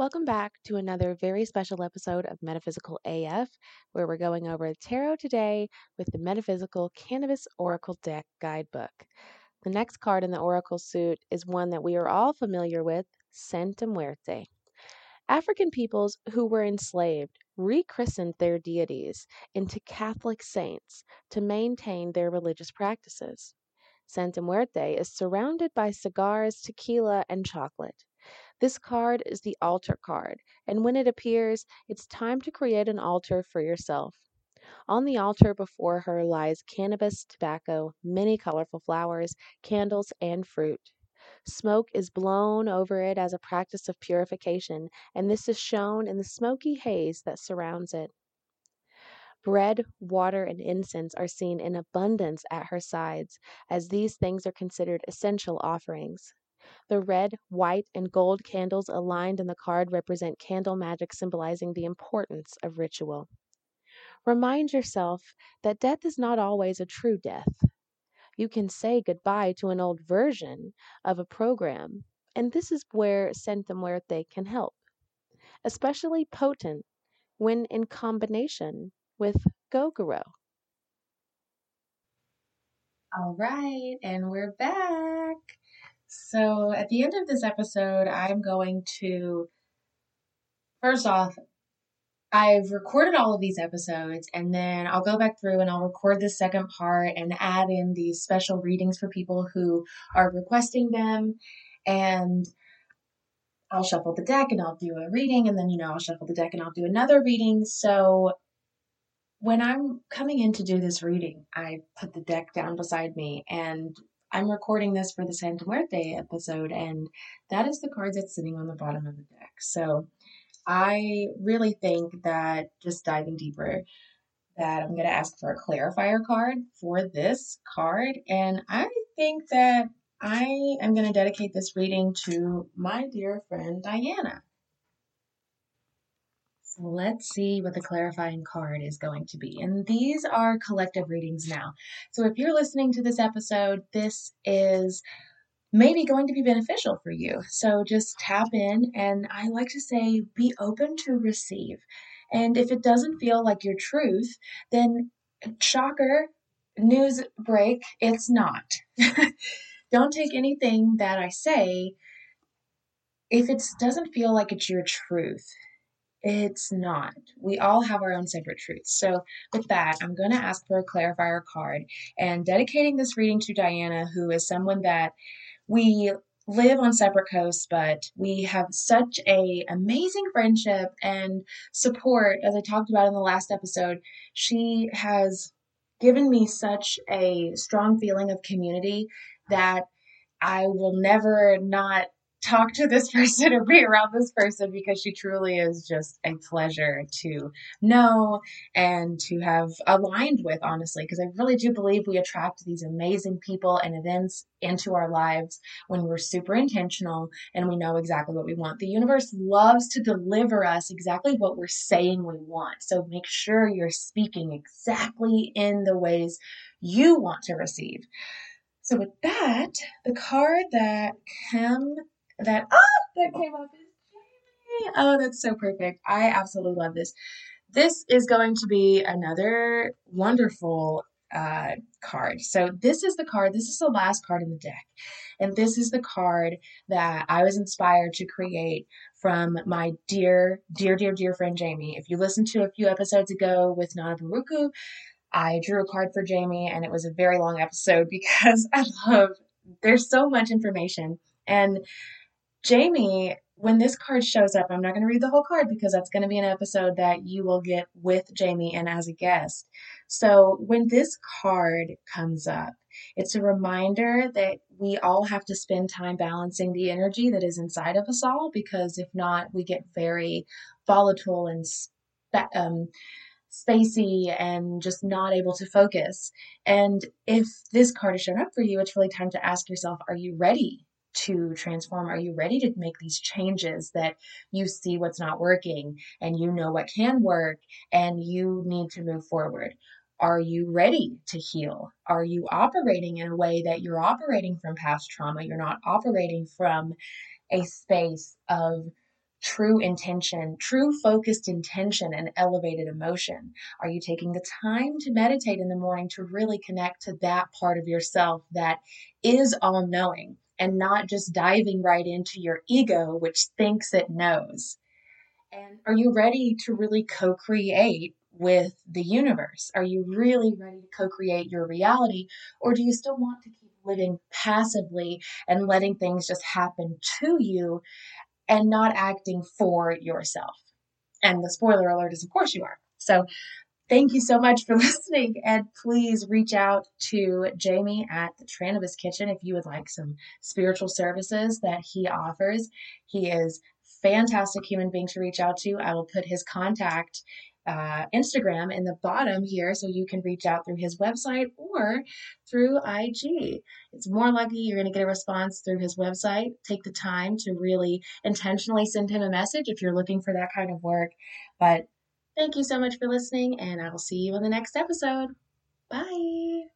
Welcome back to another very special episode of Metaphysical AF, where we're going over tarot today with the Metaphysical Cannabis Oracle Deck Guidebook. The next card in the Oracle suit is one that we are all familiar with Santa Muerte. African peoples who were enslaved rechristened their deities into Catholic saints to maintain their religious practices. Santa Muerte is surrounded by cigars, tequila, and chocolate. This card is the altar card, and when it appears, it's time to create an altar for yourself. On the altar before her lies cannabis, tobacco, many colorful flowers, candles, and fruit. Smoke is blown over it as a practice of purification, and this is shown in the smoky haze that surrounds it. Bread, water, and incense are seen in abundance at her sides, as these things are considered essential offerings. The red, white, and gold candles aligned in the card represent candle magic, symbolizing the importance of ritual. Remind yourself that death is not always a true death. You can say goodbye to an old version of a program, and this is where Santa Muerte can help, especially potent when in combination with Gogoro. All right, and we're back. So, at the end of this episode, I'm going to first off, I've recorded all of these episodes and then I'll go back through and I'll record the second part and add in these special readings for people who are requesting them. And I'll shuffle the deck and I'll do a reading and then, you know, I'll shuffle the deck and I'll do another reading. So when I'm coming in to do this reading, I put the deck down beside me and I'm recording this for the Santa Muerte episode, and that is the card that's sitting on the bottom of the deck. So I really think that just diving deeper, that I'm going to ask for a clarifier card for this card, and I think that I am going to dedicate this reading to my dear friend Diana. Let's see what the clarifying card is going to be. And these are collective readings now. So if you're listening to this episode, this is maybe going to be beneficial for you. So just tap in, and I like to say, be open to receive. And if it doesn't feel like your truth, then shocker, news break, it's not. Don't take anything that I say if it doesn't feel like it's your truth. It's not. We all have our own separate truths. So, with that, I'm going to ask for a clarifier card and dedicating this reading to Diana, who is someone that we live on separate coasts, but we have such a amazing friendship and support. As I talked about in the last episode, she has given me such a strong feeling of community that I will never not talk to this person or be around this person because she truly is just a pleasure to know and to have aligned with, honestly, because I really do believe we attract these amazing people and events into our lives when we're super intentional and we know exactly what we want. The universe loves to deliver us exactly what we're saying we want. So make sure you're speaking exactly in the ways you want to receive. So with that, the card that came that ah that came up is Jamie. Oh, that's so perfect. I absolutely love this. This is going to be another wonderful uh, card. So this is the card. This is the last card in the deck, and this is the card that I was inspired to create from my dear, dear, dear, dear friend Jamie. If you listened to a few episodes ago with Nana Baruku, I drew a card for Jamie, and it was a very long episode because I love. There's so much information, and Jamie, when this card shows up, I'm not going to read the whole card because that's going to be an episode that you will get with Jamie and as a guest. So when this card comes up, it's a reminder that we all have to spend time balancing the energy that is inside of us all because if not, we get very volatile and um, spacey and just not able to focus. And if this card has shown up for you, it's really time to ask yourself, are you ready to transform? Are you ready to make these changes that you see what's not working and you know what can work and you need to move forward? Are you ready to heal? Are you operating in a way that you're operating from past trauma? You're not operating from a space of true intention, true focused intention, and elevated emotion? Are you taking the time to meditate in the morning to really connect to that part of yourself that is all knowing and not just diving right into your ego, which thinks it knows? And are you ready to really co create with the universe? Are you really ready to co create your reality? Or do you still want to keep living passively and letting things just happen to you and not acting for yourself. And the spoiler alert is, of course, you are. So, thank you so much for listening. And please reach out to Jamie at the Tranibus Kitchen if you would like some spiritual services that he offers. He is fantastic human being to reach out to. I will put his contact uh, Instagram in the bottom here so you can reach out through his website or through IG. It's more likely you're going to get a response through his website. Take the time to really intentionally send him a message if you're looking for that kind of work. But thank you so much for listening, and I will see you in the next episode. Bye.